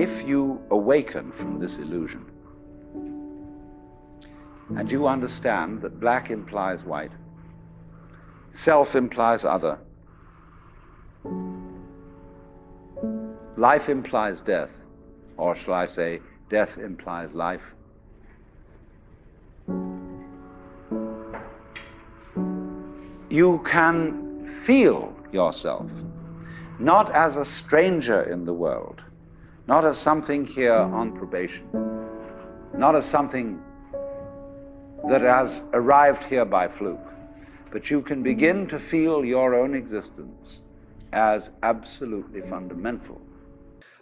if you awaken from this illusion and you understand that black implies white, self implies other, life implies death, or shall I say, death implies life. You can feel yourself not as a stranger in the world, not as something here on probation, not as something that has arrived here by fluke, but you can begin to feel your own existence as absolutely fundamental.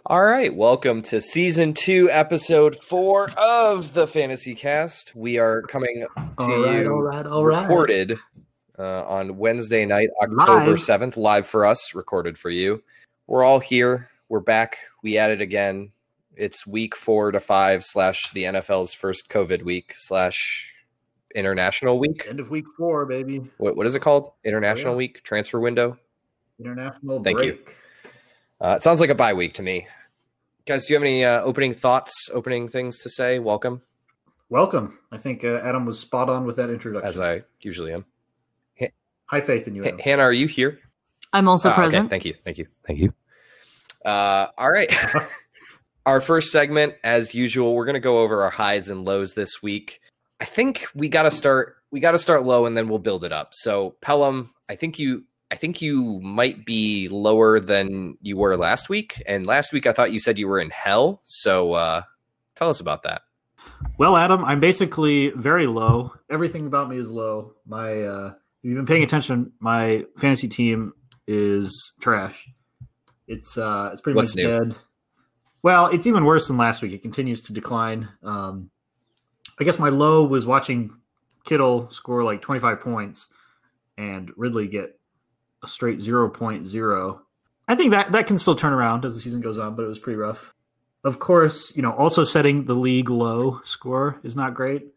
All right, welcome to season two, episode four of the Fantasy Cast. We are coming to All right, you all right, all right. recorded uh, on Wednesday night, October Live. 7th, live for us, recorded for you. We're all here. We're back. We at it again. It's week four to five slash the NFL's first COVID week slash international week. End of week four, baby. What, what is it called? International yeah. week? Transfer window? International Thank you. break. Uh, it sounds like a bye week to me. Guys, do you have any uh, opening thoughts, opening things to say? Welcome, Welcome. I think uh, Adam was spot on with that introduction. as I usually am. High faith in you, H- Adam. Hannah, are you here? I'm also Ah, okay. present. Thank you. Thank you. Thank you. Uh, all right. our first segment, as usual, we're going to go over our highs and lows this week. I think we got to start. We got to start low, and then we'll build it up. So, Pelham, I think you. I think you might be lower than you were last week. And last week, I thought you said you were in hell. So, uh, tell us about that. Well, Adam, I'm basically very low. Everything about me is low. My, uh, if you've been paying attention, my fantasy team is trash. It's uh, it's pretty What's much new? dead. Well, it's even worse than last week. It continues to decline. Um, I guess my low was watching Kittle score like 25 points and Ridley get a straight 0.0. I think that that can still turn around as the season goes on, but it was pretty rough. Of course, you know, also setting the league low score is not great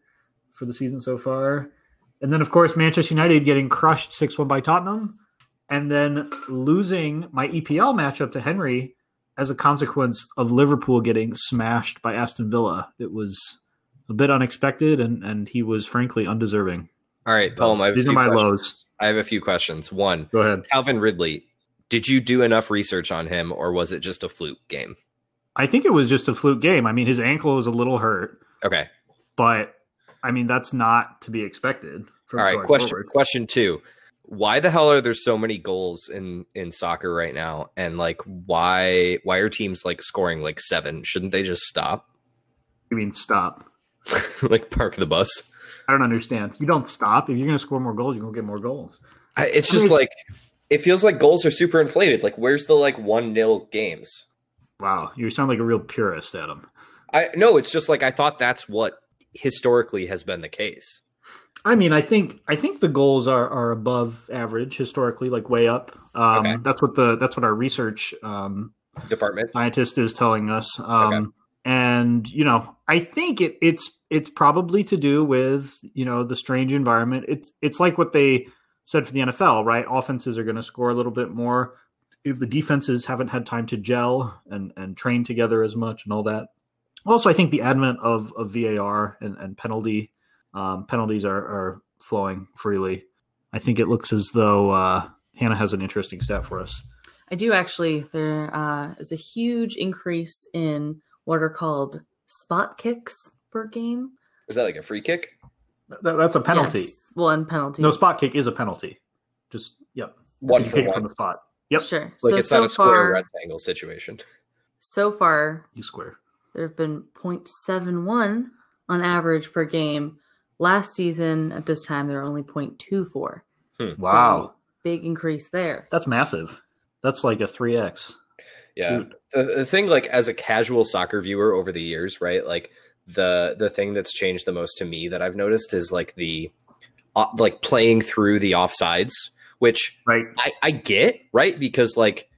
for the season so far. And then, of course, Manchester United getting crushed 6 1 by Tottenham and then losing my EPL matchup to Henry as a consequence of Liverpool getting smashed by Aston Villa. It was a bit unexpected, and, and he was frankly undeserving. All right, Pelham, These are my questions. lows. I have a few questions. One, Go ahead. Calvin Ridley, did you do enough research on him or was it just a fluke game? I think it was just a fluke game. I mean, his ankle was a little hurt, Okay. but I mean, that's not to be expected. From All right. Question forward. question two. Why the hell are there so many goals in in soccer right now? And like why why are teams like scoring like seven? Shouldn't they just stop? I mean, stop. like park the bus? I don't understand. You don't stop. If you're going to score more goals, you're going to get more goals. I, it's I just mean- like it feels like goals are super inflated. Like where's the like one nil games? Wow, you sound like a real purist, Adam. I no, it's just like I thought that's what historically has been the case. I mean, I think I think the goals are are above average historically, like way up. Um, Okay. That's what the that's what our research um, Department. scientist is telling us. Um, Okay. And you know, I think it, it's it's probably to do with you know the strange environment. It's it's like what they said for the NFL, right? Offenses are going to score a little bit more if the defenses haven't had time to gel and and train together as much and all that. Also, I think the advent of of VAR and, and penalty um, penalties are, are flowing freely. I think it looks as though uh, Hannah has an interesting stat for us. I do actually. There uh, is a huge increase in what are called spot kicks per game. Is that like a free kick? That, that's a penalty. Yes, one penalty. No, spot kick is a penalty. Just yep, One kick one. from the spot. Yep, Sure. Like so it's so not a square far, rectangle situation. so far you square. there have been 0.71 on average per game. Last season at this time there were only 0.24. Wow, So, big increase there. that's massive. That's like a three x. Yeah. Dude. The, the thing like as a casual soccer viewer over the years, right? Like the the thing that's changed the most to me that I've noticed is like the uh, like playing through the offsides, which Right. I, I get, right? Because like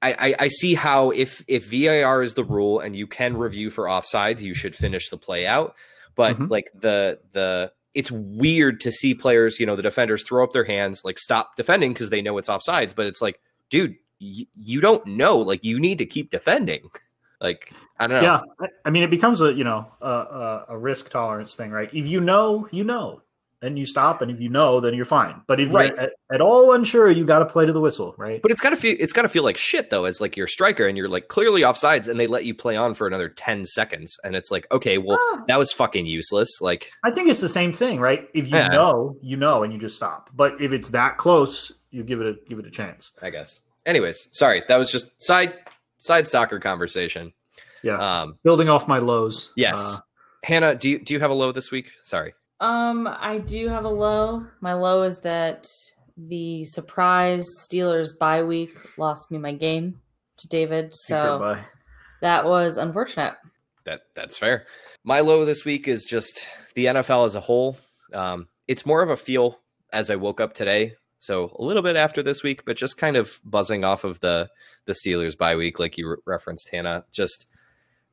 I, I, I see how if if VAR is the rule and you can review for offsides, you should finish the play out. But Mhm. like the the it's weird to see players, you know, the defenders throw up their hands, like stop defending because they know it's offsides. But it's like, dude, y- you don't know. Like you need to keep defending. Like I don't know. Yeah, I- mean, it becomes a you know a, a risk tolerance thing, right? If you know, you know, and you stop, and if you know, then you're fine. But if Right. you're at, at all unsure, you got to play to the whistle, right? But it's gotta feel it's gotta feel like shit though, as like your striker and you're like clearly offsides and they let you play on for another ten seconds. And it's like, okay, well, Ah. that was fucking useless. Like I think it's the same thing, right? If you Yeah. know, you know, and you just stop. But if it's that close, you give it a give it a chance. I guess. Anyways, sorry, that was just side side soccer conversation. Yeah, Um building off my lows. yes. Uh, Hannah, do you do you have a low this week? Sorry. Um, I do have a low. My low is that the surprise Steelers bye week lost me my game to David. secret So buy. that was unfortunate. That that's fair. My low this week is just the NFL as a whole. Um, it's more of a feel as I woke up today. So a little bit after this week, but just kind of buzzing off of the the Steelers bye week, like you re- referenced, Hannah. Just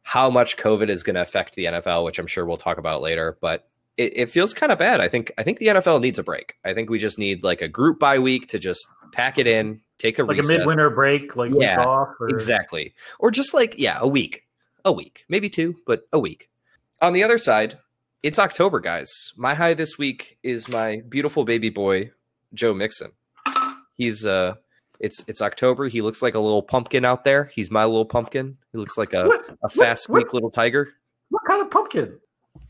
how much COVID is going to affect the NFL, which I'm sure we'll talk about later. But it, it feels kind of bad. I think I think the NFL needs a break. I think we just need like a group bye week to just pack it in, take a like a recess. midwinter break, like Yeah, week off. Or, Exactly. Or just like, yeah, a week. A week. Maybe two, but a week. On the other side, it's October, guys. My high this week is my beautiful baby boy, Joe Mixon. He's uh it's it's October. He looks like a little pumpkin out there. He's my little pumpkin. He looks like a, What, a fast, what- weak little tiger. what kind of pumpkin?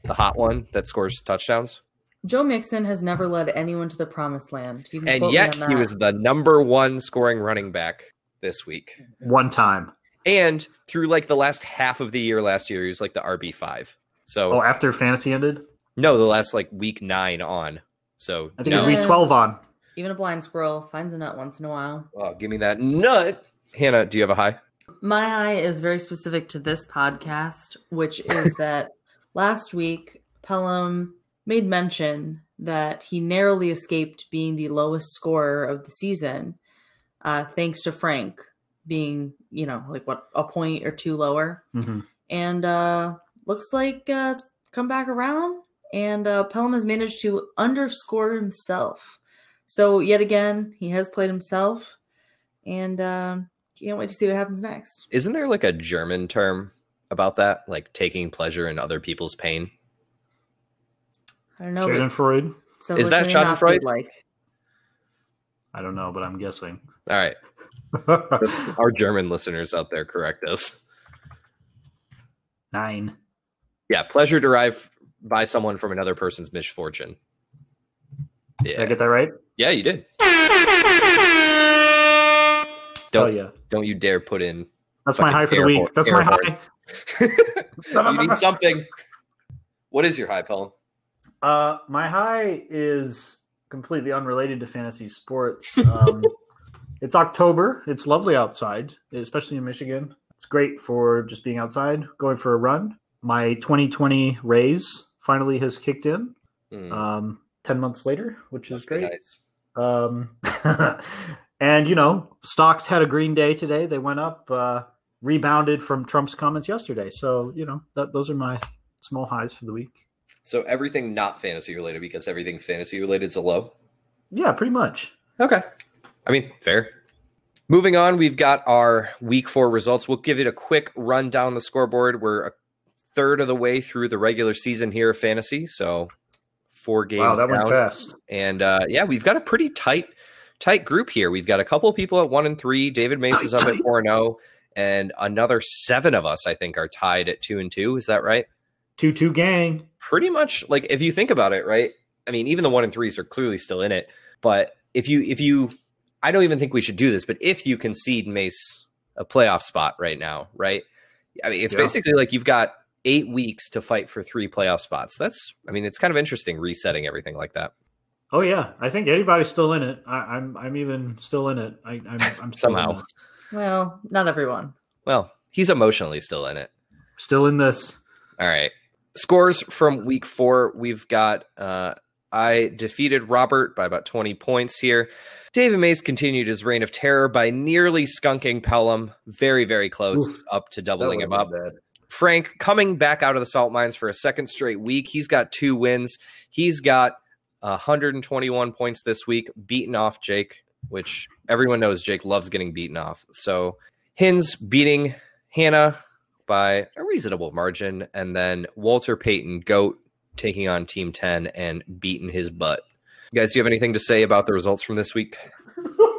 The hot one that scores touchdowns. Joe Mixon has never led anyone to the promised land. You And yet he was the number one scoring running back this week. One time. And through like the last half of the year last year, he was like the RB five. So Oh, after fantasy ended, No, the last like week nine on. So I think no. it was week twelve on. Even a blind squirrel finds a nut once in a while. Oh, give me that nut. Hannah, do you have a high? My high is very specific to this podcast, which is that last week Pelham made mention that he narrowly escaped being the lowest scorer of the season, uh, thanks to Frank being, you know, like what a point or two lower. Mhm. And uh, looks like uh, it's come back around, and uh, Pelham has managed to underscore himself. So yet again, he has played himself, and uh, can't wait to see what happens next. Isn't there like a German term about that? Like taking pleasure in other people's pain? I don't know. but Schadenfreude. sounds Is that something Schadenfreude? Like I don't know, but I'm guessing. All right. Our German listeners out there correct us. Nine. Yeah, pleasure derived by someone from another person's misfortune. Did I get that right? Yeah, you did. Oh Don't yeah. don't you dare put in That's my high for the week. That's my horns. high. you need something. What is your high, Pelham? Uh, my high is completely unrelated to fantasy sports. Um, it's October. It's lovely outside, especially in Michigan. It's great for just being outside, going for a run. My 2020 raise finally has kicked in. Hmm, Um, Ten months later, which is great. nice. Um, and you know, stocks had a green day today. They went up, uh, rebounded from Trump's comments yesterday. So you know, that those are my small highs for the week. So everything not fantasy related because everything fantasy related is a low. Yeah, pretty much. Okay. I mean, fair. Moving on, we've got our week four results. We'll give it a quick run down the scoreboard. We're a third of the way through the regular season here of fantasy, so four games wow, that went fast. And uh, yeah, we've got a pretty tight, tight group here. We've got a couple of people at one and three. David Mace is up at four and zero, and another seven of us, I think, are tied at two and two. Is that right? Two two gang. pretty much like if you think about it, right? I mean, even the one and threes are clearly still in it. But if you if you I don't even think we should do this, but if you concede Mace a playoff spot right now, right? I mean, it's Yeah. basically like you've got eight weeks to fight for three playoff spots. That's I mean, it's kind of interesting resetting everything like that. Oh yeah, I think anybody's still in it. I, I'm I'm even still in it. I, I'm I'm Somehow. In it. well, not everyone. Well, he's emotionally still in it. still in this. All right. Scores from week four. We've got uh I defeated Robert by about 20 points here. David Mace continued his reign of terror by nearly skunking Pelham. Very, very close Oof. up to doubling him up. bad. Frank coming back out of the salt mines for a second straight week. He's got two wins. He's got 121 points this week, beaten off Jake, which everyone knows Jake loves getting beaten off. So Hins beating Hannah by a reasonable margin, and then Walter Payton, GOAT, taking on Team 10 and beating his butt. You guys, do you have anything to say about the results from this week?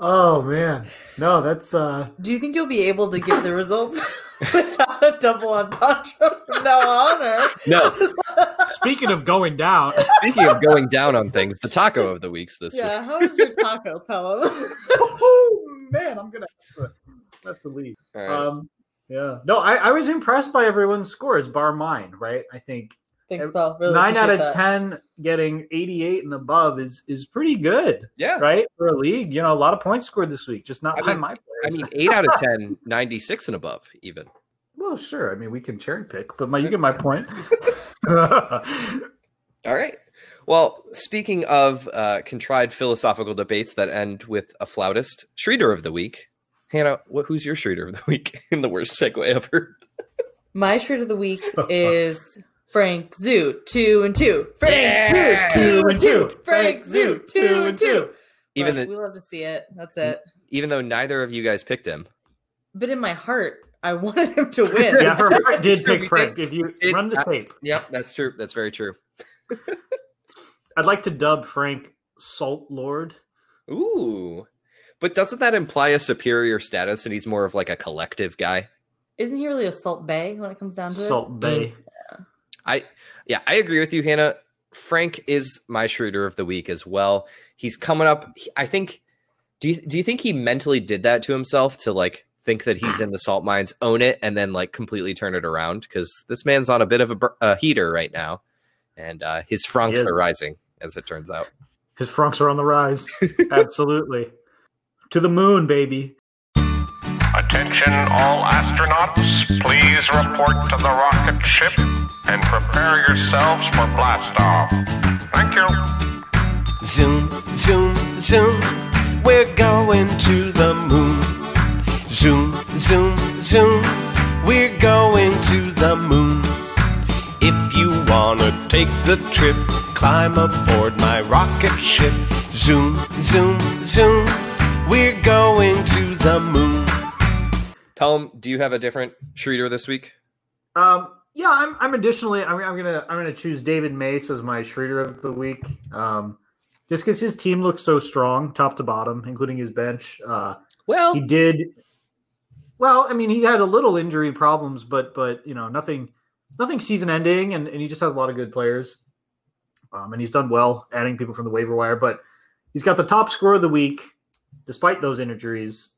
oh man, no, that's uh. Do you think you'll be able to give the results without a double entendre from now on? Or? No. Speaking of going down, Speaking of going down on things, the taco of the weeks this year. Yeah, week. how is your taco, Pelham? oh man, I'm gonna have to, have to leave. All right. Um, yeah, no, I, I was impressed by everyone's scores, bar mine. Right, I think Thanks, Belle. Really nine out of that. ten getting 88 and above is is pretty good, yeah. right? For a league, you know, a lot of points scored this week, just not I by mean- my I mean, 8 out of 10, 96 and above, even. well, sure. I mean, we can cherry pick, but my you get my point. All right. Well, speaking of uh, contrived philosophical debates that end with a flautist, Schroeder of the Week. Hannah, what, who's your Schroeder of the Week in the worst segue ever? My shirt of the week is Frank Zoo, two and two. Frank Yeah! Zoo, two and two. Frank Zoo, two and two. Even But the, we love to see it. That's it. even though neither of you guys picked him. But in my heart, I wanted him to win. yeah, her heart did pick Frank. If you It- run the uh, tape, Yep, that's true. That's very true. I'd like to dub Frank Salt Lord. Ooh. But doesn't that imply a superior status and he's more of like a collective guy? Isn't he really a Salt Bae when it comes down to it? Salt Bae. I yeah, I agree with you, Hannah. Frank is my Schroeder of the week as well. He's coming up. I think. Do you do you think he mentally did that to himself to like think that he's in the salt mines, own it, and then like completely turn it around? Because this man's on a bit of a, a heater right now, and uh, his He francs are rising as it turns out. His frunks are on the rise. Absolutely. To the moon, baby. Attention all astronauts, please report to the rocket ship and prepare yourselves for blast off. Thank you. Zoom, zoom, zoom. We're going to the moon. Zoom, zoom, zoom. We're going to the moon. If you wanna take the trip, climb aboard my rocket ship. Zoom, zoom, zoom. We're going to the moon. Pelham, do you have a different Schroeder this week? Um, yeah, I'm. I'm additionally. I'm, I'm gonna. I'm gonna choose David Mace as my Schroeder of the week. Um, just because his team looks so strong, top to bottom, including his bench. Uh, Well, he did. Well, I mean, he had a little injury problems, but but you know, nothing, nothing season ending, and, and he just has a lot of good players. Um, and he's done well adding people from the waiver wire, but he's got the top score of the week despite those injuries.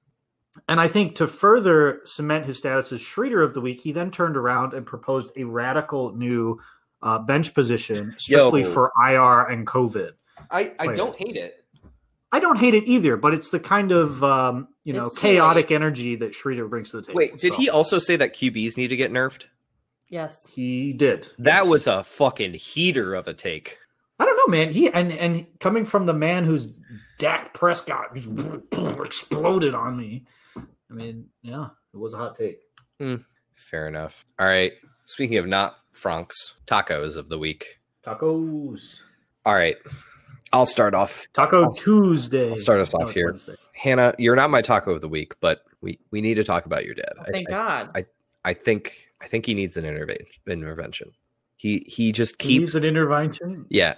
And I think to further cement his status as Schroeder of the week, he then turned around and proposed a radical new uh, bench position strictly Yo. for IR and COVID. I, I don't hate it. I don't hate it either, but it's the kind of um, you know It's too chaotic energy that Schroeder brings to the table. Wait, did So, he also say that QBs need to get nerfed? Yes. He did. That Yes. was a fucking heater of a take. I don't know, man. He and and coming from the man who's Dak Prescott just exploded on me. I mean, yeah, it was a hot take. Hmm, fair enough. All right. Speaking of not Franks, tacos of the week. Tacos. All right. I'll start off. Taco I'll- Tuesday. I'll start us No, off it's here. Wednesday. Hannah, you're not my taco of the week, but we, we need to talk about your dad. I- Thank I, God. I I think I think he needs an intervention. Intervention. He he just He keeps needs an intervention. yeah.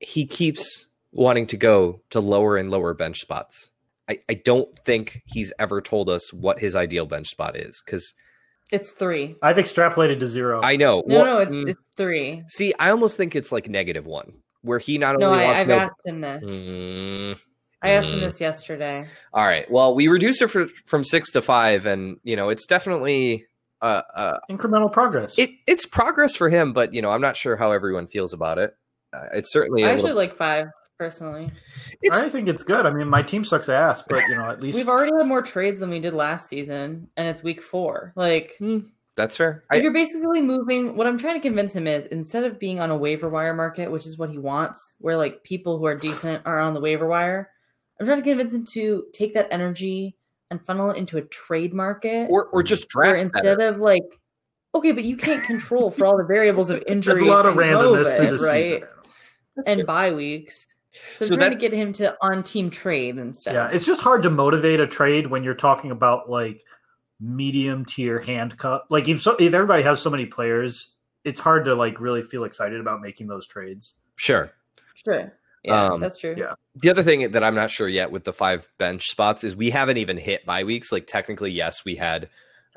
He keeps wanting to go to lower and lower bench spots. I, I don't think he's ever told us what his ideal bench spot is because It's three. I've extrapolated to zero. I know. No, Well, no, it's mm, it's three. see. I almost think it's like negative one, where he not only No, wants I, I've no- asked him this. Mm, I asked him Mm. this yesterday. All right. Well, we reduced it for, from six to five, and you know it's definitely uh, uh Incremental progress. it it's progress for him, but you know I'm not sure how everyone feels about it. Uh, it's certainly I a actually little, like five personally. it's I think it's good. I mean, my team sucks ass, but you know, at least We've already had more trades than we did last season, and it's week four. Like hmm, that's fair. Like I, you're basically moving. What I'm trying to convince him is instead of being on a waiver wire market, which is what he wants, where like people who are decent are on the waiver wire, I'm trying to convince him to take that energy and funnel it into a trade market, or or just where draft instead better. of like, okay, but you can't control for all the variables of injuries, there's a lot of randomness COVID, through the right? season. And bye weeks. So, So trying that- to get him to on team trade instead. Yeah, it's just hard to motivate a trade when you're talking about like medium tier hand handcuff. Like if so, if everybody has so many players, it's hard to like really feel excited about making those trades. Sure. Sure. Yeah, Um, that's true. yeah. The other thing that I'm not sure yet with the five bench spots is we haven't even hit bye weeks. Like technically, yes, we had.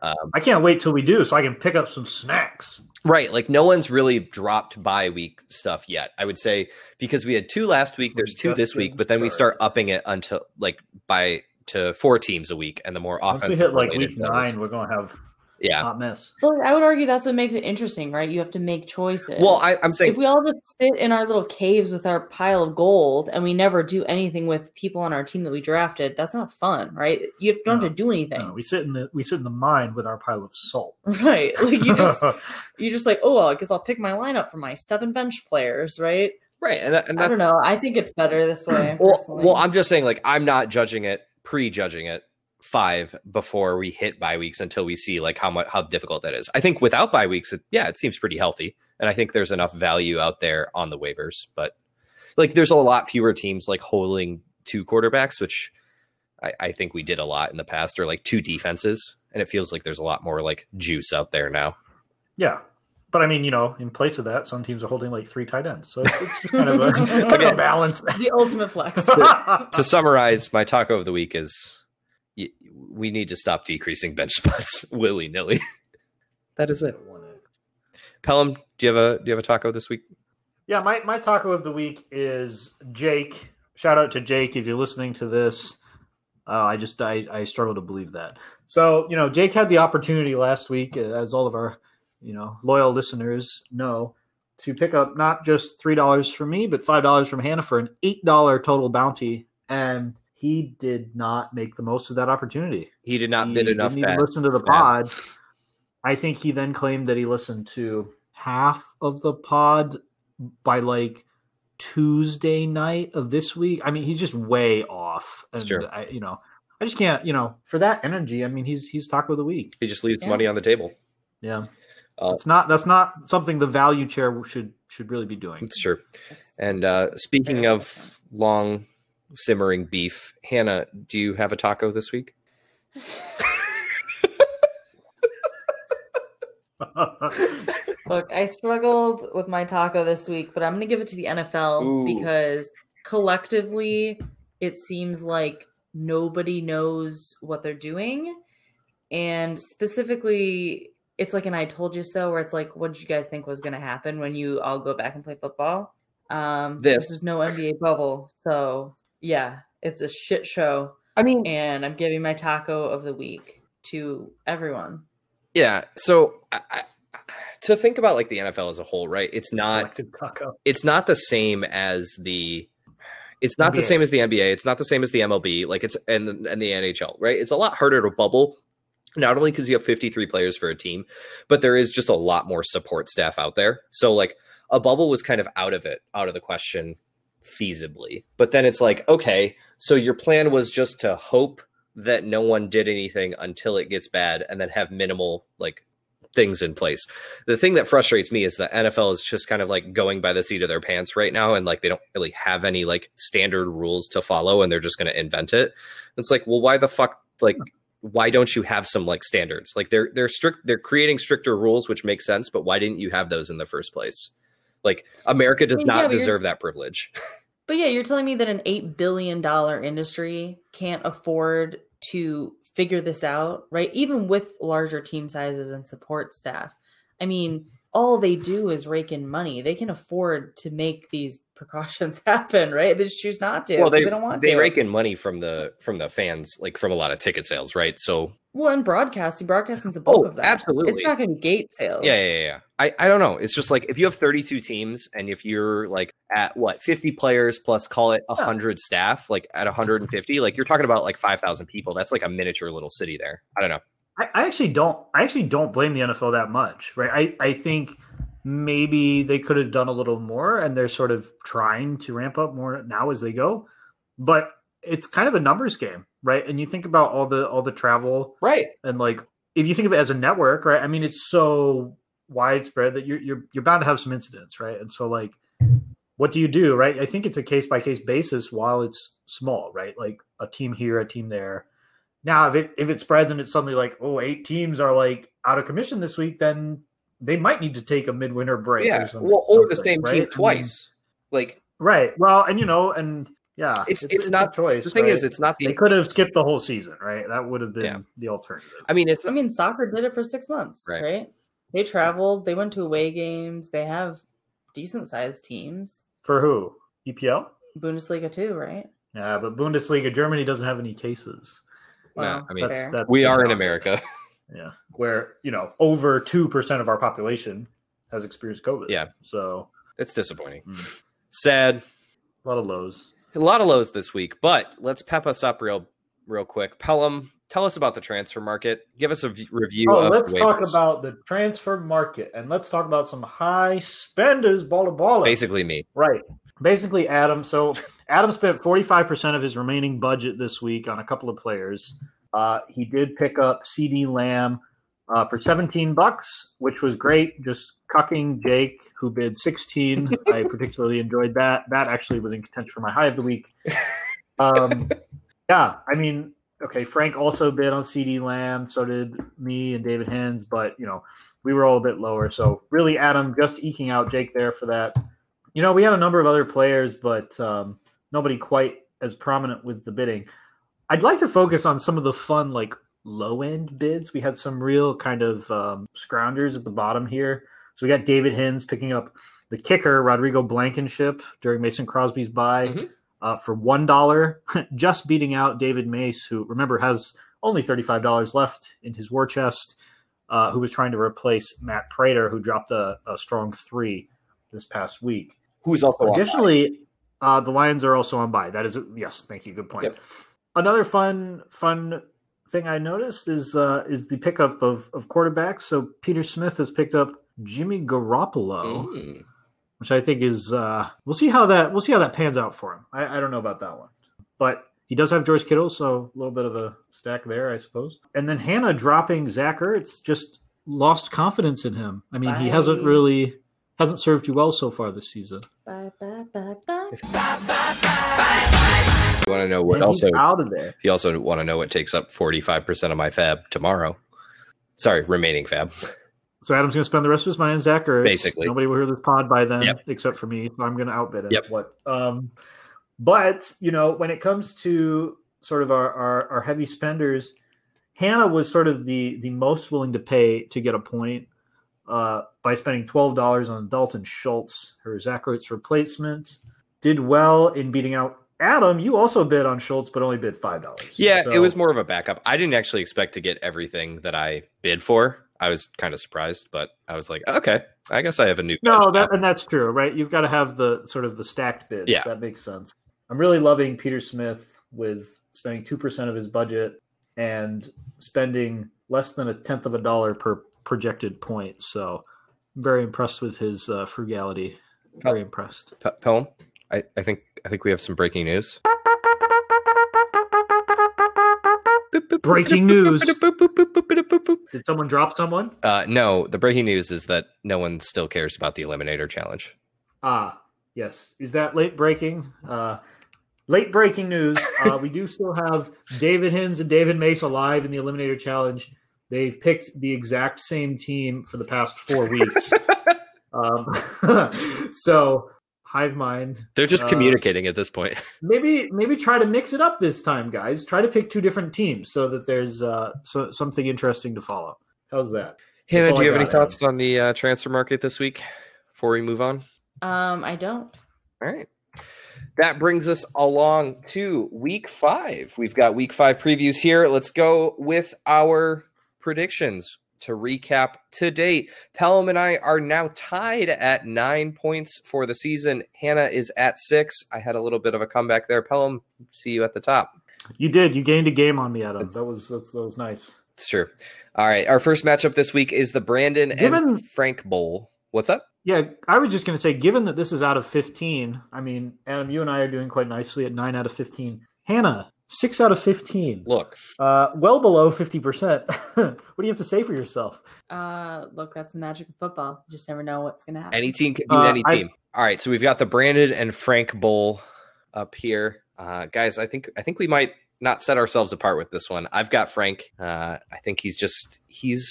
Um, I can't wait till we do so I can pick up some snacks. right, like no one's really dropped bye week stuff yet. I would say because we had two last week, there's two this week, but then we start upping it until like by to four teams a week, and the more offensive we hit like week those- nine, we're gonna have yeah. a hot mess. But I would argue that's what makes it interesting, right? You have to make choices. Well, I, I'm saying if we all just sit in our little caves with our pile of gold and we never do anything with people on our team that we drafted, that's not fun, right? You don't have to do anything, No, we sit in the we sit in the mine with our pile of salt. right? Like you just you just like, oh, well, I guess I'll pick my lineup for my seven bench players, right? right, and, that, and I don't know. I think it's better this way. Well, personally. well, I'm just saying, like, I'm not judging it, prejudging it five before we hit bye weeks until we see like how much how difficult that is. I think without bye weeks, it, yeah, it seems pretty healthy, and I think there's enough value out there on the waivers. But like, there's a lot fewer teams like holding two quarterbacks, which I, I think we did a lot in the past, or like two defenses, and it feels like there's a lot more like juice out there now. yeah. But I mean, you know, in place of that, some teams are holding like three tight ends. So it's, it's just kind of a, kind of a balance. the ultimate flex. to summarize, my taco of the week is y- we need to stop decreasing bench spots willy nilly. that is it. Pelham, do you have a do you have a taco this week? Yeah, my, my taco of the week is Jake. Shout out to Jake if you're listening to this. Uh, I just I, I struggle to believe that. So you know, Jake had the opportunity last week, uh, as all of our you know loyal listeners know, to pick up not just three dollars from me, but five dollars from Hannah for an eight dollar total bounty, and he did not make the most of that opportunity. He did not He bid enough. Didn't even That, listen to the yeah. pod. I think he then claimed that he listened to half of the pod by like Tuesday night of this week. I mean, he's just way off. That's And true. I, you know, I just can't. You know, for that energy, I mean, he's he's taco of the week. he just leaves Yeah. money on the table. Yeah, Uh, it's not. That's not something the value chair should should really be doing. It's true. And uh, speaking of long simmering beef, Hannah, do you have a taco this week? Look, I struggled with my taco this week, but I'm going to give it to the NFL Ooh. because collectively it seems like nobody knows what they're doing. And specifically, it's like an I told you so, where it's like, what did you guys think was going to happen when you all go back and play football? Um, This. this is no NBA bubble. So, yeah, it's a shit show. I mean, And I'm giving my taco of the week to everyone. yeah. So I, I, to think about like the NFL as a whole, right? It's not taco. it's not the same as the it's not the same as the NBA. It's not the same as the MLB. Like it's and and the NHL, right? It's a lot harder to bubble. Not only because you have 53 players for a team, but there is just a lot more support staff out there. So like a bubble was kind of out of it, out of the question feasibly. But then it's like, okay, so your plan was just to hope that no one did anything until it gets bad and then have minimal like things in place. The thing that frustrates me is that NFL is just kind of like going by the seat of their pants right now and like they don't really have any like standard rules to follow and they're just going to invent it. It's like, well, why the fuck like why don't you have some like standards? Like they're they're strict they're creating stricter rules which makes sense, but why didn't you have those in the first place? Like America does mean, not yeah, deserve that privilege. But yeah, you're telling me that an eight billion dollar industry can't afford to figure this out, right? Even with larger team sizes and support staff. I mean, all they do is rake in money. They can afford to make these precautions happen, right? They just choose not to. well, they, because don't want they to. rake in money from the from the fans, like from a lot of ticket sales, right? So well, and broadcasting, broadcasting's a bulk Oh, of that. absolutely. It's not going to gate sales. Yeah, yeah, yeah. I, I don't know. It's just like if you have 32 teams and if you're like at what 50 players plus call it 100 staff, like at 150, like you're talking about like 5,000 people. That's like a miniature little city there. I don't know. I, I actually don't. I actually don't blame the NFL that much, right? I, I think maybe they could have done a little more, and they're sort of trying to ramp up more now as they go. But it's kind of a numbers game, right? And you think about all the all the travel Right. and like if you think of it as a network, right? I mean, it's so widespread that you're you're you're bound to have some incidents, right? And so like, what do you do, right? I think it's a case by case basis while it's small, right? Like a team here, a team there, Now, if it if it spreads and it's suddenly like, oh, eight teams are like out of commission this week, then they might need to take a midwinter break. Yeah, or, some- well, or the same right? I team mean, twice. like right. Well, and you know, and yeah, It's- it's not- a choice. the thing is, it's not they could have skipped the whole season, right? That would have been Yeah. the alternative. I mean, it's I mean, soccer did it for six months, Right. right? They traveled, they went to away games, they have decent sized teams. For who? EPL? Bundesliga too, right? Yeah, but Bundesliga Germany doesn't have any cases. No, I mean, That's, that's we the are in challenge. America. Yeah, where you know over two percent of our population has experienced COVID. Yeah. so It's disappointing. Mm. Sad. a lot of lows. A lot of lows this week, but let's pep us up real, real quick. Pelham, tell us about the transfer market. Give us a v- review. Oh, let's talk about the transfer market and let's talk about some high spenders. Balla balla. basically me. Right. Basically, Adam. So Adam spent 45% of his remaining budget this week on a couple of players. Uh, he did pick up CeeDee Lamb uh, for 17 bucks, which was great. Just cucking Jake, who bid 16. I particularly enjoyed that. That actually was in contention for my high of the week. Um, yeah, I mean, okay, Frank also bid on CeeDee Lamb. So did me and David Hins, but, you know, we were all a bit lower. So really, Adam just eking out Jake there for that. You know, we had a number of other players, but um, nobody quite as prominent with the bidding. I'd like to focus on some of the fun, like low end bids. We had some real kind of um, scroungers at the bottom here. So we got David Hins picking up the kicker, Rodrigo Blankenship, during Mason Crosby's bye Mhm. Uh, for $1, just beating out David Mace, who, remember, has only $35 left in his war chest, uh, who was trying to replace Matt Prater, who dropped a, a strong three this past week. Who's also on Additionally, uh, the Lions are also on bye. That is yes, thank you. Good point. Yep. Another fun fun thing I noticed is uh, is the pickup of of quarterbacks. So Peter Smith has picked up Jimmy Garoppolo, Mm. Which I think is uh, we'll see how that we'll see how that pans out for him. I, I don't know about that one, but he does have George Kittle, so a little bit of a stack there, I suppose. And then Hannah dropping Zach Ertz just lost confidence in him. I mean, he hasn't really hasn't served you well so far this season. Bye, bye, bye, bye. You want to know what And also? out of there. You also want to know what takes up forty five percent of my FAAB tomorrow. Sorry, remaining FAAB. So Adam's going to spend the rest of his money on Zach Ertz. Basically. nobody will hear this pod by then, Yep. except for me. So I'm going to outbid it. Yep. What? Um, but you know, when it comes to sort of our, our our heavy spenders, Hannah was sort of the the most willing to pay to get a point uh, by spending twelve dollars on Dalton Schultz, her Zach Ertz replacement. Did well in beating out Adam. You also bid on Schultz, but only bid five dollars. Yeah, it was more of a backup. I didn't actually expect to get everything that I bid for. I was kind of surprised, but I was like, okay, I guess I have a new. No, that and that's true, right? You've got to have the sort of the stacked bids. Yeah. that makes sense. I'm really loving Peter Smith with spending two percent of his budget and spending less than a tenth of a dollar per projected point. So, I'm very impressed with his uh, frugality. Very impressed. Pelham, I, I think I think we have some breaking news. Breaking news. Did someone drop someone? Uh, no, the breaking news is that no one still cares about the Eliminator Challenge. Ah, yes. Is that late breaking? Uh, late breaking news. Uh, we do still have David Hins and David Mace alive in the Eliminator Challenge. They've picked the exact same team for the past four weeks. um, so, Hive Mind. They're just Uh, communicating at this point. Maybe maybe try to mix it up this time, guys. Try to pick two different teams so that there's uh, so, something interesting to follow. How's that? Hannah, all do you I have any got, thoughts on the uh, transfer market this week before we move on? Um, I don't. All right. That brings us along to week five. We've got week five previews here. Let's go with our predictions to recap to date. Pelham and I are now tied at nine points for the season. Hannah is at six. I had a little bit of a comeback there. Pelham, see you at the top. You did. You gained a game on me, Adam. That was that's, that was nice. It's true. All right. Our first matchup this week is the Brandon Given- and Frank Bowl. What's up? Yeah, I was just going to say, given that this is out of 15, I mean, Adam, you and I are doing quite nicely at 9 out of 15. Hannah, 6 out of 15. Look, Uh, well below 50%. what do you have to say for yourself? Uh, look, that's the magic of football. You just never know what's gonna happen. Any team can beat Uh, any I- team. All right, so we've got the Brandon and Frank Bowl up here, uh, guys. I think I think we might not set ourselves apart with this one. I've got Frank. Uh, I think he's just he's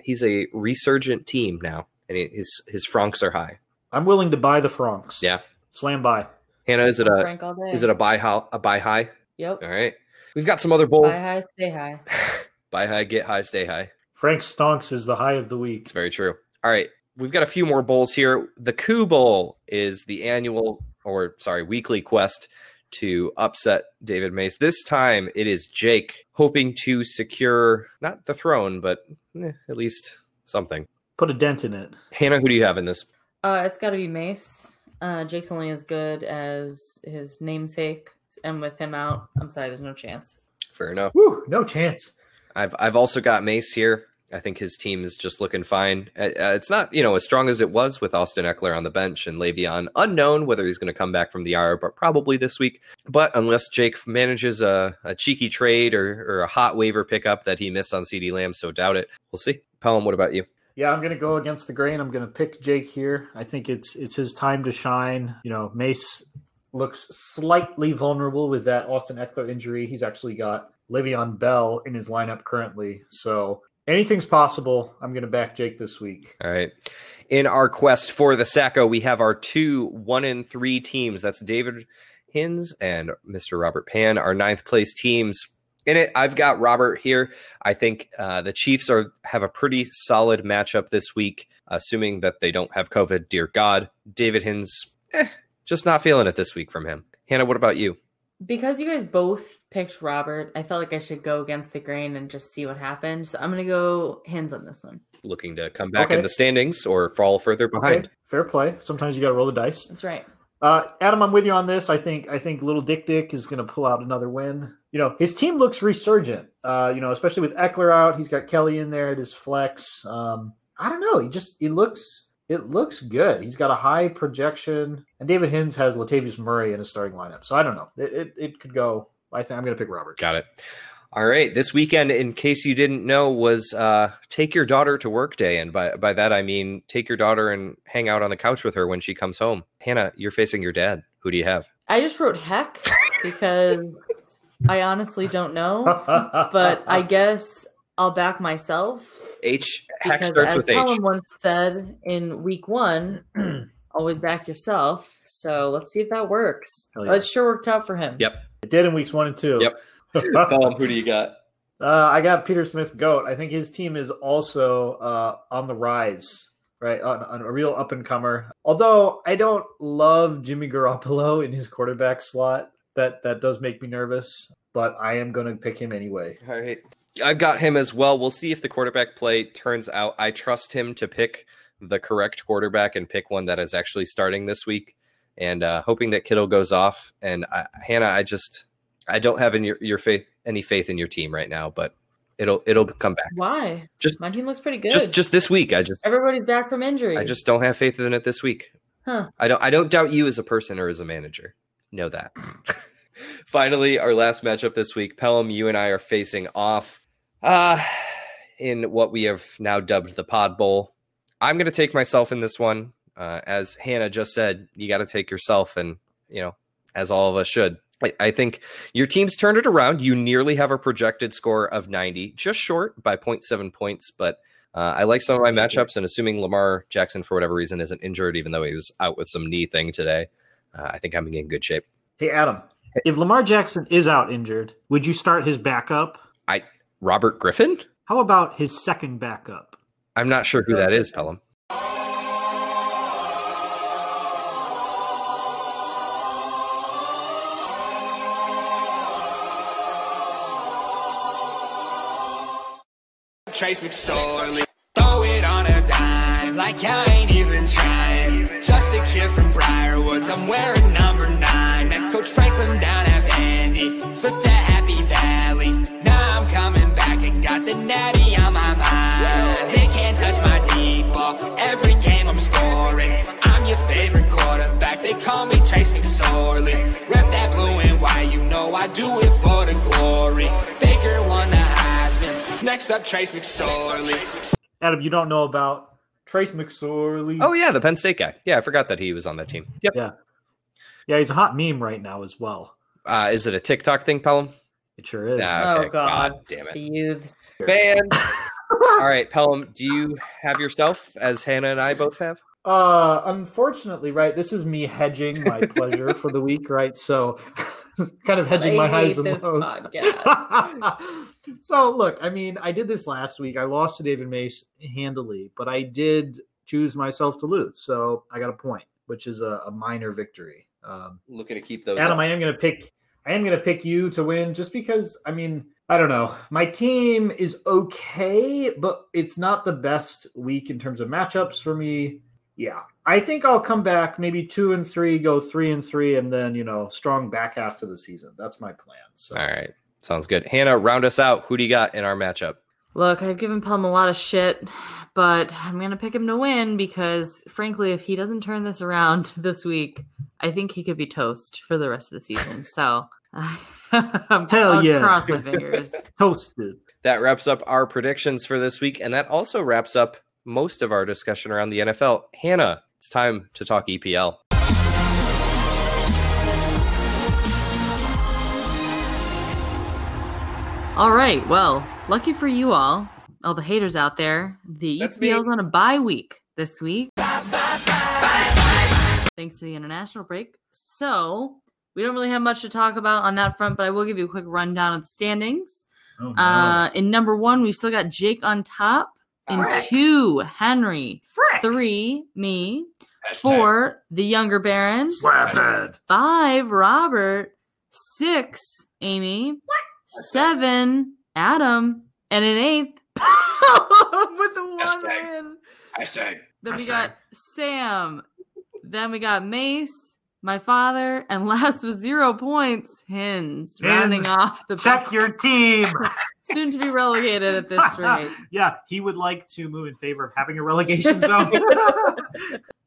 he's a resurgent team now, and his his francs are high. I'm willing to buy the Francs. Yeah, Slam by. Hannah, is it a Frank all day. is it a buy high a buy high? Yep. All right, we've got some other bowl Buy high, stay high. buy high, get high, stay high. Frank Stonks is the high of the week. It's very true. All right, we've got a few more bowls here. The Coup Bowl is the annual, or sorry, weekly quest to upset David Mace. This time it is Jake hoping to secure not the throne, but eh, at least something. Put a dent in it. Hannah, who do you have in this? Uh, it's got to be Mace. Uh, Jake's only as good as his namesake, and with him out, I'm sorry, there's no chance. Fair enough. Woo, no chance. I've I've also got Mace here. I think his team is just looking fine. Uh, uh, it's not you know as strong as it was with Austin Ekeler on the bench and Le'Veon unknown whether he's going to come back from the IR, but probably this week. But unless Jake manages a, a cheeky trade or, or a hot waiver pickup that he missed on CeeDee Lamb, so doubt it. We'll see. Pelham, what about you? Yeah, I'm gonna go against the grain. I'm gonna pick Jake here. I think it's it's his time to shine. You know, Mace looks slightly vulnerable with that Austin Ekeler injury. He's actually got Le'Veon Bell in his lineup currently. So anything's possible. I'm gonna back Jake this week. All right. In our quest for the Sacko, we have our two one and three teams. That's David Hins and Mr. Robert Pan, our ninth place teams. In it, I've got Robert here. I think uh, the Chiefs are have a pretty solid matchup this week, assuming that they don't have COVID. Dear God, David Hins, eh, just not feeling it this week from him. Hannah, what about you? Because you guys both picked Robert, I felt like I should go against the grain and just see what happens. So I'm gonna go hands on this one. Looking to come back Okay. in the standings or fall further behind? Okay, fair play. Sometimes you got to roll the dice. That's right. Uh, Adam, I'm with you on this. I think I think Little Dick Dick is going to pull out another win. You know, his team looks resurgent. Uh, you know, especially with Ekeler out, he's got Kelly in there at his flex. Um, I don't know. He just he looks it looks good. He's got a high projection, and David Hins has Latavius Murray in his starting lineup. So I don't know. It it, it could go. I think I'm going to pick Robert. Got it. All right. This weekend, in case you didn't know, was uh, take your daughter to work day, and by by that I mean take your daughter and hang out on the couch with her when she comes home. Hannah, you're facing your dad. Who do you have? I just wrote heck because I honestly don't know, but I guess I'll back myself. H. Heck starts as with H. Colin once said in week one, always back yourself. So let's see if that works. Hell Well, yeah. it sure worked out for him. Yep. it did in weeks one and two. Yep. Colin, who do you got? Uh, I got Peter Smith Goat. I think his team is also uh, on the rise, right? On, on a real up and comer. Although I don't love Jimmy Garoppolo in his quarterback slot, that that does make me nervous. But I am going to pick him anyway. All right. I've got him as well. We'll see if the quarterback play turns out. I trust him to pick the correct quarterback and pick one that is actually starting this week, and uh, hoping that Kittle goes off. And I, Hannah, I just I don't have in your, your faith any faith in your team right now, but it'll it'll come back. Why? Just My team looks pretty good. just just this week. I just Everybody's back from injury. I just don't have faith in it this week. Huh. I don't I don't doubt you as a person or as a manager. Know that. Finally, our last matchup this week, Pelham, you and I are facing off uh in what we have now dubbed the Pod Bowl. I'm going to take myself in this one. Uh, as Hannah just said, you got to take yourself, and you know, as all of us should. I, I think your team's turned it around. You nearly have a projected score of 90, just short by 0.7 points, but uh, I like some of my matchups, and assuming Lamar Jackson, for whatever reason, isn't injured, even though he was out with some knee thing today, uh, I think I'm in good shape. Hey Adam, if Lamar Jackson is out injured, would you start his backup? Robert Griffin? How about his second backup? I'm not sure who that is, Pelham. Trace McSorley. Throw it on a dime, like I ain't even trying. Just a kid from Briarwoods, I'm wearing number nine. Met Coach Franklin down at Vandy, flipped next up Trace McSorley. Adam, you don't know about Trace McSorley? Oh, yeah, the Penn State guy. Yeah, I forgot that he was on that team. Yep. yeah, yeah. He's a hot meme right now as well. Uh, is it a TikTok thing, Pelham? It sure is. Nah, Oh, okay. God. damn The it. youths. Band. All right, Pelham, do you have yourself as Hannah and I both have? Uh, unfortunately, right, this is me hedging my pleasure for the week, right? So, kind of hedging my highs hate and this lows. so, look, I mean, I did this last week. I lost to David Mace handily, but I did choose myself to lose. So, I got a point, which is a, a minor victory. Um, Looking to keep those. Adam, up. I am going to pick. I am going to pick you to win, just because. I mean, I don't know. My team is okay, but it's not the best week in terms of matchups for me. Yeah, I think I'll come back maybe two and three, go three and three, and then you know, strong back half to the season. That's my plan. So, All right, sounds good. Hannah, round us out. Who do you got in our matchup? Look, I've given Pelham a lot of shit, but I'm going to pick him to win because, frankly, if he doesn't turn this around this week, I think he could be toast for the rest of the season. So, I'm, Hell I'll yeah. cross my fingers. toasted. That wraps up our predictions for this week, and that also wraps up most of our discussion around the NFL. Hannah, it's time to talk EPL. All right. Well, lucky for you all, all the haters out there, the That's me. EPL's on a bye week this week. Thanks to the international break. So we don't really have much to talk about on that front, but I will give you a quick rundown of the standings. Oh, no. Uh, in number one, we've still got Jake on top. In Frick. two, Henry. Frick. Three, me. Four, the younger Baron. Slaphead. Five, Robert. Six, Amy. Seven, Adam. And an eighth, with the one Hashtag. Hashtag. Then we got Sam. Then we got Mace, my father, and last with zero points, Hins, rounding off the Check your team. soon to be relegated at this rate. yeah, he would like to move in favor of having a relegation zone.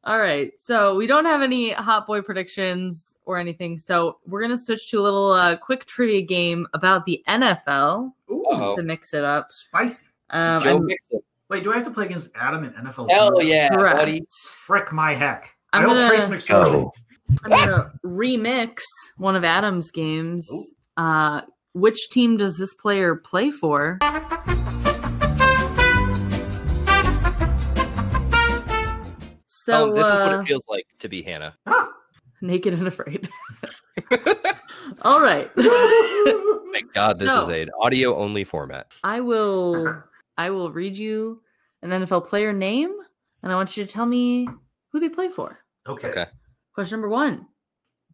All right, so we don't have any hot boy predictions or anything, so we're gonna switch to a little uh, quick trivia game about the NFL Ooh, to mix it up. spicy. Um, Joe Mixon. Wait, do I have to play against Adam in NFL? Hell yeah, Correct. buddy. Frick my heck. I'm I hope gonna- Trace McSorley. I'm gonna remix one of Adam's games. Uh, which team does this player play for? So oh, this is what uh, it feels like to be Hannah. Ah. naked and afraid. All right. Thank God this No. is an audio only format. I will I will read you an NFL player name and I want you to tell me who they play for. Okay. Okay. Question number 1.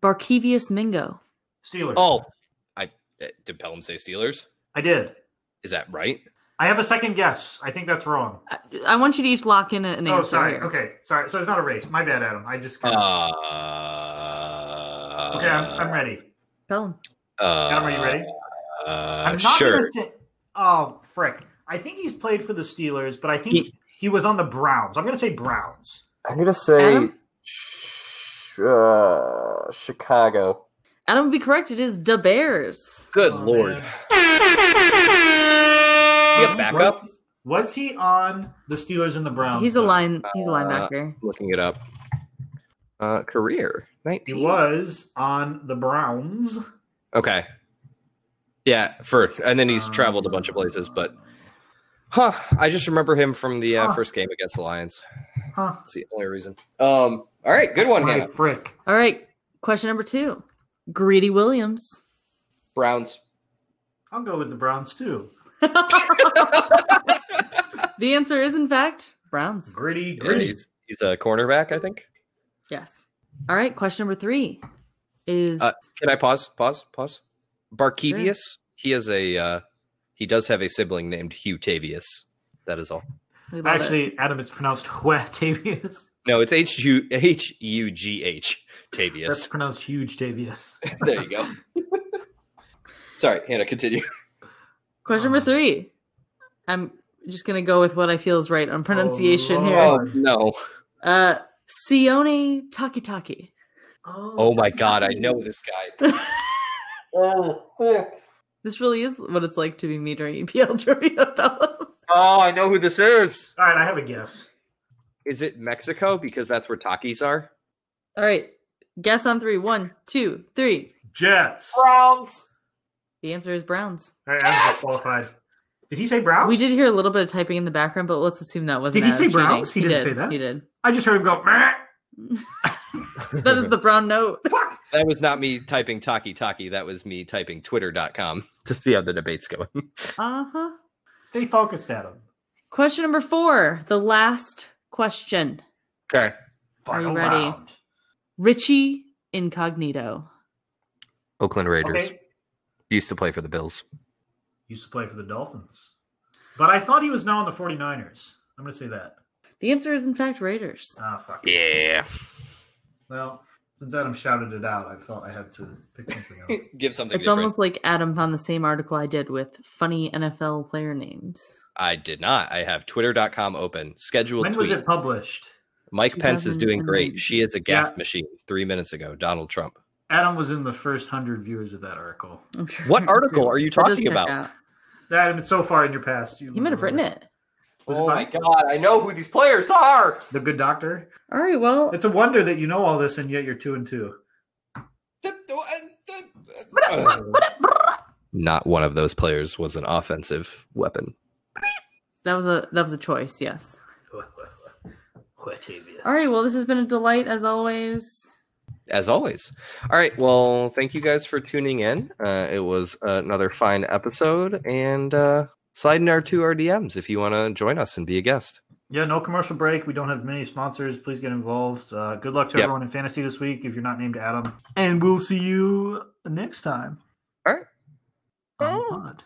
Barkevious Mingo. Steelers. Oh, I uh, did Pelham say Steelers? I did. Is that right? I have a second guess. I think that's wrong. I, I want you to each lock in an oh, answer sorry. here. Okay, sorry. So it's not a race. My bad, Adam. I just. Uh, okay, I'm, I'm ready. Pelham. Uh, Adam, are you ready? Uh, I'm not sure. gonna say. Oh, frick! I think he's played for the Steelers, but I think He- he, was on the Browns. I'm going to say Browns. I'm gonna say Adam? Sh- uh, Chicago. Adam would be correct. It is the Bears. Good Oh, lord. man. Is backup? Was, was he on the Steelers and the Browns? He's a line. He's a Uh, linebacker. Looking it up. Uh, career He was on the Browns. Okay. Yeah, for and then he's traveled a bunch of places, but huh, I just remember him from the uh, Huh. first game against the Lions. Huh? That's the only reason. Um, all right, good one, My Hannah. frick. All right. Question number two. Greedy Williams. Browns. I'll go with the Browns too. The answer is, in fact, Browns. Gritty, Yeah, gritty. he's, he's a cornerback, I think. Yes. All right. Question number three is Uh, Can I pause? Pause. Pause. Barkevious. He has a. Uh, he does have a sibling named Hugh Tavius. That is all. We love it. Actually, Adam, it's pronounced Huatavius. No, it's H U H U G H Tavius. That's pronounced huge Tavius. there you go. Sorry, Hannah. Continue. question number three. I'm just gonna go with what I feel is right on pronunciation Oh, here. Oh no! Uh, Sione Takitaki. Oh my God! I know this guy. oh, This really is what it's like to be me during EPL trivia, fellow. Oh, I know who this is. All right, I have a guess. Is it Mexico? Because that's where Takis are. All right. Guess on three. One, two, three. Jets. Browns. The answer is Browns. All right, I'm disqualified. Did he say Browns? We did hear a little bit of typing in the background, but let's assume that wasn't. Did he say cheating. Browns? He didn't did. say that. He did. I just heard him go. "Meh." That is the brown note. Fuck. That was not me typing talkie talkie. That was me typing twitter.com to see how the debate's going. Uh huh. Stay focused, Adam. Question number four, the last question. Okay. Are you Final ready? round. Richie Incognito. Oakland Raiders. Okay. Used to play for the Bills. Used to play for the Dolphins. But I thought he was now on the 49ers. I'm going to say that. The answer is in fact Raiders. Ah, fuck. Yeah. Well, since Adam shouted it out, I felt I had to pick something else. Give something It's different. almost like Adam found the same article I did with funny NFL player names. I did not. I have twitter.com open. Scheduled when tweet. was it published? Mike Pence is doing great. She is a gaff Yeah. machine. Three minutes ago, Donald Trump. Adam was in the first 100 viewers of that article. I'm sure- What article are you talking about? out. Adam, so far in your past. You He might have written it. Was oh by- my god, I know who these players are. The Good Doctor. All right, well, It's a wonder that you know all this and yet you're two and two. Not one of those players was an offensive weapon. that was a that was a choice, yes. All right, well, this has been a delight as always. As always. All right. Well, thank you guys for tuning in. Uh, it was another fine episode. And uh, slide in our two RDMs if you want to join us and be a guest. Yeah, no commercial break. We don't have many sponsors. Please get involved. Uh, good luck to Yep. everyone in fantasy this week if you're not named Adam. And we'll see you next time. All right. the pod.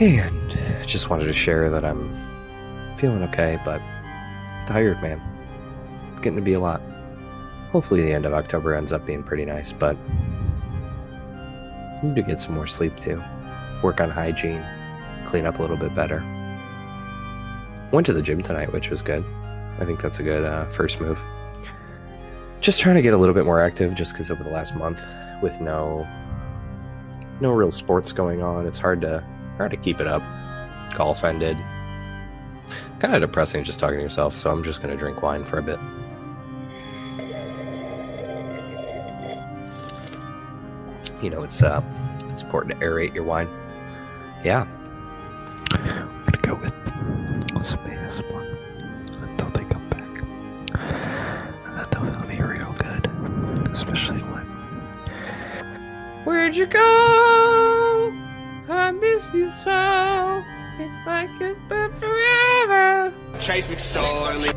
And just wanted to share that I'm feeling okay, but tired, man. It's getting to be a lot. Hopefully, the end of October ends up being pretty nice, but need to get some more sleep too. Work on hygiene, clean up a little bit better. Went to the gym tonight, which was good. I think that's a good uh, first move. Just trying to get a little bit more active, just because over the last month, with no no real sports going on, it's hard to hard to keep it up. Golf ended. Kind of depressing just talking to yourself, so I'm just gonna drink wine for a bit. You know, it's uh, it's important to aerate your wine. Yeah, I'm gonna go with some ASMR until they come back. And they'll feel me real good, especially when. Where'd you go? I miss you so. If I could live forever. Trace McSorley.